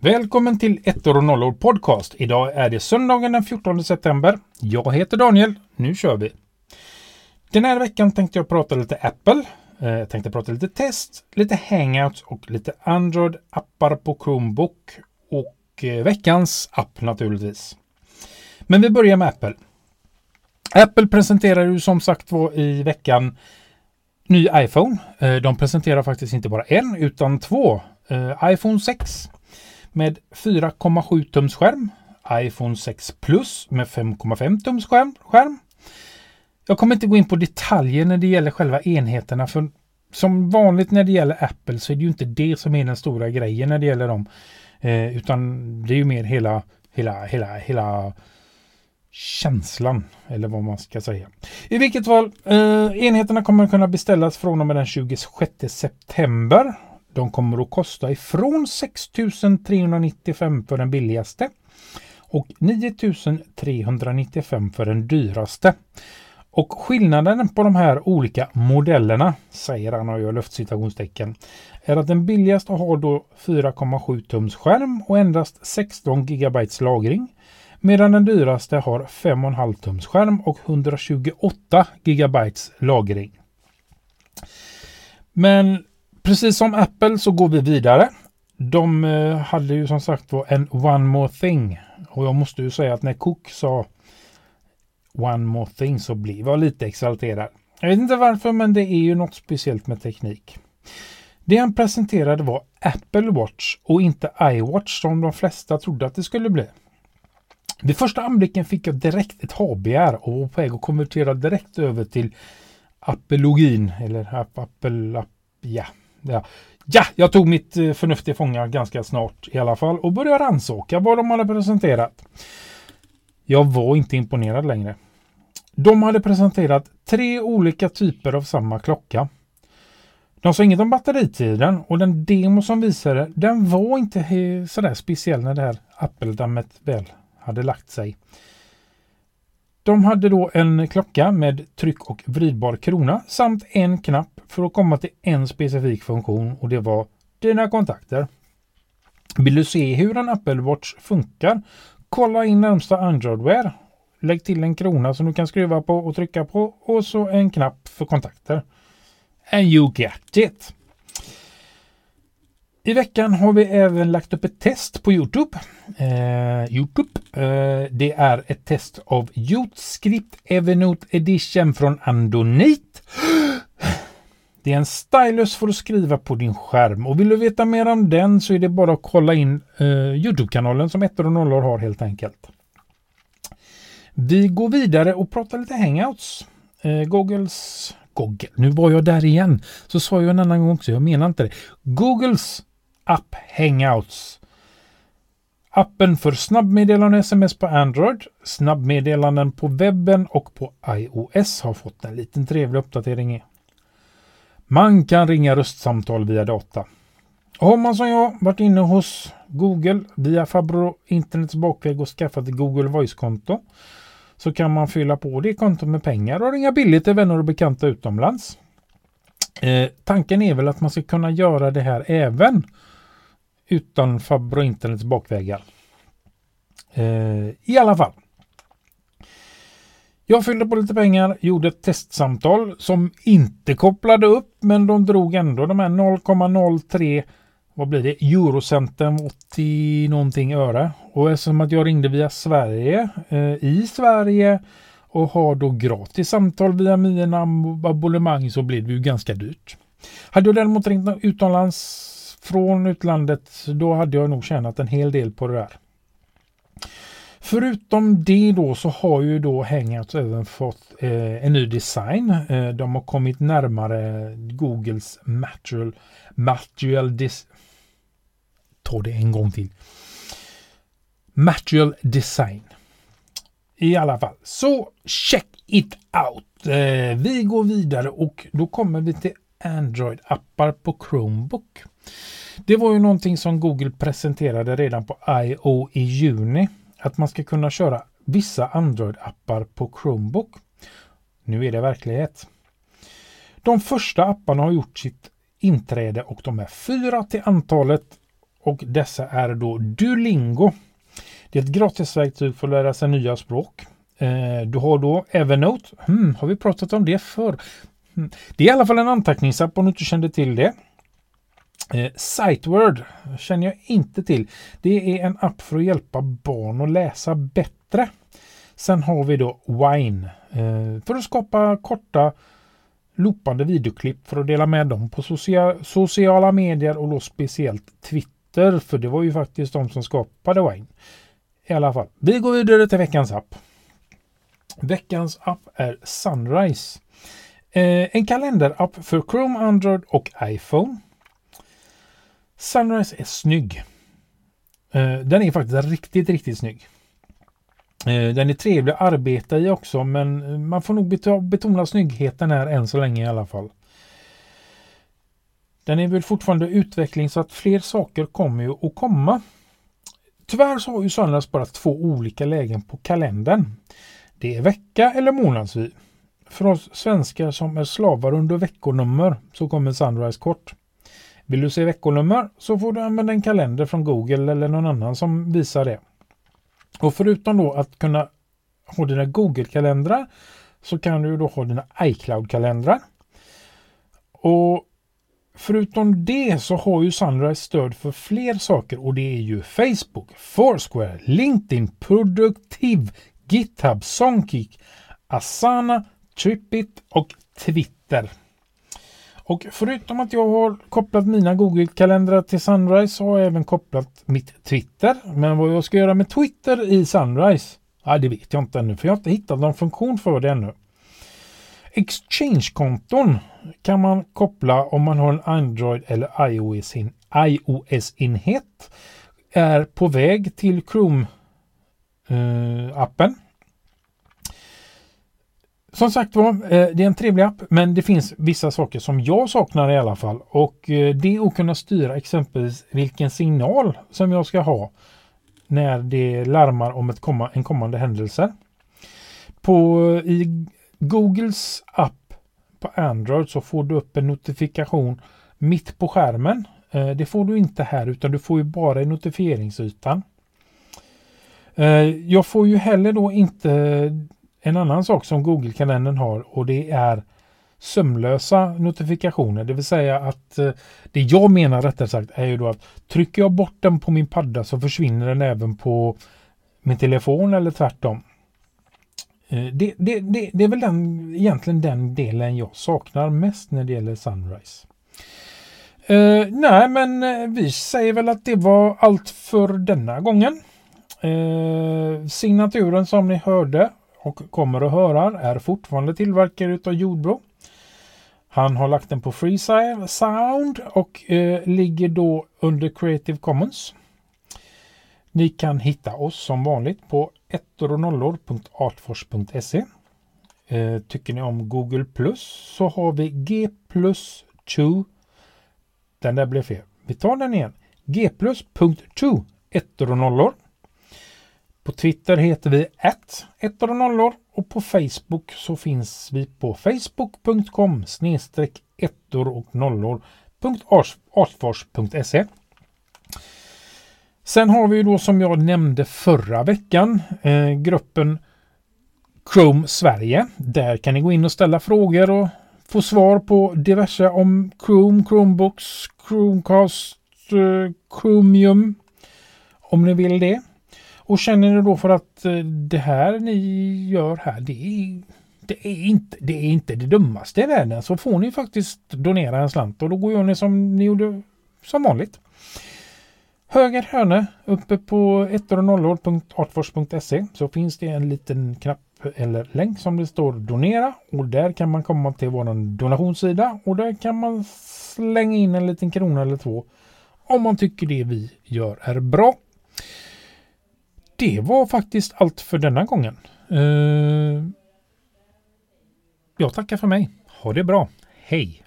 Välkommen till ettor och nollor podcast. Idag är det söndagen den 14 september. Jag heter Daniel. Nu kör vi! Den här veckan tänkte jag prata lite Apple. Eh, jag tänkte prata lite test, lite hangouts och lite Android-appar på Chromebook och eh, veckans app naturligtvis. Men vi börjar med Apple. Apple presenterar ju som sagt var i veckan ny iPhone. Eh, de presenterar faktiskt inte bara en utan två. iPhone 6 med 4,7 tums skärm. iPhone 6 Plus med 5,5 tums skärm, skärm. Jag kommer inte gå in på detaljer när det gäller själva enheterna. För som vanligt när det gäller Apple så är det ju inte det som är den stora grejen när det gäller dem. Eh, utan det är ju mer hela, hela, hela, hela känslan. Eller vad man ska säga. I vilket fall, eh, enheterna kommer kunna beställas från och med den 26 september. De kommer att kosta ifrån 6 395 för den billigaste och 9 395 för den dyraste. Och skillnaden på de här olika modellerna, säger han och gör luftcitationstecken, är att den billigaste har då 4,7 tums skärm och endast 16 GB lagring. Medan den dyraste har 5,5 tums skärm och 128 GB lagring. Men precis som Apple så går vi vidare. De eh, hade ju som sagt var en One More Thing. Och jag måste ju säga att när Cook sa One More Thing så blev jag lite exalterad. Jag vet inte varför men det är ju något speciellt med teknik. Det han presenterade var Apple Watch och inte iWatch som de flesta trodde att det skulle bli. Vid första anblicken fick jag direkt ett HBR och var på väg att konvertera direkt över till Appelogin eller Apple, ja, Ja. ja, jag tog mitt eh, förnuft till fånga ganska snart i alla fall och började rannsaka vad de hade presenterat. Jag var inte imponerad längre. De hade presenterat tre olika typer av samma klocka. De sa inget om batteritiden och den demo som visade den var inte sådär speciell när det här appeldammet väl hade lagt sig. De hade då en klocka med tryck och vridbar krona samt en knapp för att komma till en specifik funktion och det var dina kontakter. Vill du se hur en Apple Watch funkar? Kolla in närmsta Androidware. Lägg till en krona som du kan skruva på och trycka på och så en knapp för kontakter. And you get it! I veckan har vi även lagt upp ett test på Youtube. Eh, Youtube. Eh, det är ett test av Youtescript Evernote Edition från Andonit. Det är en stylus för att skriva på din skärm och vill du veta mer om den så är det bara att kolla in eh, Youtube-kanalen som ettor och nollor har helt enkelt. Vi går vidare och pratar lite hangouts. Eh, Googles Google. Nu var jag där igen. Så sa jag en annan gång också. Jag menar inte det. Googles app Hangouts. Appen för snabbmeddelanden och sms på Android, snabbmeddelanden på webben och på iOS har fått en liten trevlig uppdatering. Man kan ringa röstsamtal via data. Har man som jag varit inne hos Google via Fabro internets bakväg och skaffat ett Google Voice-konto så kan man fylla på det kontot med pengar och ringa billigt till vänner och bekanta utomlands. Eh, tanken är väl att man ska kunna göra det här även utan Fabro internets bakvägar. Eh, I alla fall. Jag fyllde på lite pengar, gjorde ett testsamtal som inte kopplade upp men de drog ändå de här 0,03 vad blir det? Eurocenten 80 någonting öre. Och eftersom att jag ringde via Sverige eh, i Sverige och har då gratis samtal via mina abonnemang så blev det ju ganska dyrt. Hade jag däremot ringt utomlands från utlandet då hade jag nog tjänat en hel del på det där. Förutom det då så har ju då Hangouts även fått eh, en ny design. Eh, de har kommit närmare Googles Material, material Dis Ta det en gång till. Material Design. I alla fall, så check it out. Eh, vi går vidare och då kommer vi till Android-appar på Chromebook. Det var ju någonting som Google presenterade redan på I.O. i juni. Att man ska kunna köra vissa Android-appar på Chromebook. Nu är det verklighet. De första apparna har gjort sitt inträde och de är fyra till antalet och dessa är då Duolingo. Det är ett gratisverktyg för att lära sig nya språk. Eh, du har då Evernote. Hmm, har vi pratat om det förr? Hmm. Det är i alla fall en anteckningsapp om du inte kände till det. Eh, Sightword känner jag inte till. Det är en app för att hjälpa barn att läsa bättre. Sen har vi då Wine eh, för att skapa korta loopande videoklipp för att dela med dem på socia sociala medier och då speciellt Twitter för det var ju faktiskt de som skapade Wine. I alla fall, vi går vidare till veckans app. Veckans app är Sunrise. Eh, en kalenderapp för Chrome, Android och iPhone. Sunrise är snygg. Eh, den är faktiskt riktigt, riktigt snygg. Eh, den är trevlig att arbeta i också men man får nog betona snyggheten här än så länge i alla fall. Den är väl fortfarande utveckling så att fler saker kommer ju att komma. Tyvärr så har ju Sunrise bara två olika lägen på kalendern. Det är vecka eller månadsvy. För oss svenskar som är slavar under veckonummer så kommer Sunrise kort. Vill du se veckonummer så får du använda en kalender från Google eller någon annan som visar det. Och förutom då att kunna ha dina Google-kalendrar så kan du då ha dina iCloud-kalendrar. Och förutom det så har ju Sunrise stöd för fler saker och det är ju Facebook, Foursquare, LinkedIn, Produktiv, GitHub, Songkick, Asana, Tripit och Twitter. Och förutom att jag har kopplat mina Google-kalendrar till Sunrise så har jag även kopplat mitt Twitter. Men vad jag ska göra med Twitter i Sunrise? Ja, det vet jag inte ännu för jag har inte hittat någon funktion för det ännu. Exchange-konton kan man koppla om man har en Android eller iOS-enhet. Är på väg till Chrome-appen. Eh, som sagt var, eh, det är en trevlig app men det finns vissa saker som jag saknar i alla fall och eh, det är att kunna styra exempelvis vilken signal som jag ska ha när det larmar om ett komma, en kommande händelse. På, eh, I Googles app på Android så får du upp en notifikation mitt på skärmen. Det får du inte här utan du får ju bara i notifieringsytan. Jag får ju heller då inte en annan sak som Google-kalendern har och det är sömlösa notifikationer. Det vill säga att eh, det jag menar rättare sagt är ju då att trycker jag bort den på min padda så försvinner den även på min telefon eller tvärtom. Eh, det, det, det, det är väl den, egentligen den delen jag saknar mest när det gäller Sunrise. Uh, nej, men eh, vi säger väl att det var allt för denna gången. Uh, signaturen som ni hörde och kommer att höra är fortfarande tillverkare utav Jordbro. Han har lagt den på Free Sound och eh, ligger då under Creative Commons. Ni kan hitta oss som vanligt på ettornollor.artfors.se. Eh, tycker ni om Google Plus så har vi G plus 2. Den där blev fel. Vi tar den igen. G plus 2. ettor och nollor. På Twitter heter vi 1 ettor och nollor och på Facebook så finns vi på facebook.com snedstreck ettor och nollor artfors.se Sen har vi ju då som jag nämnde förra veckan eh, gruppen Chrome Sverige. Där kan ni gå in och ställa frågor och få svar på diverse om Chrome, Chromebooks, Chromecast, eh, Chromium. Om ni vill det. Och känner ni då för att eh, det här ni gör här, det är, det är, inte, det är inte det dummaste i världen. Så får ni faktiskt donera en slant och då går ni som ni gjorde som vanligt. Höger hörne uppe på ettornollor.artfors.se så finns det en liten knapp eller länk som det står donera. Och där kan man komma till vår donationssida. Och där kan man slänga in en liten krona eller två. Om man tycker det vi gör är bra det var faktiskt allt för denna gången. Eh, jag tackar för mig. Ha det bra. Hej!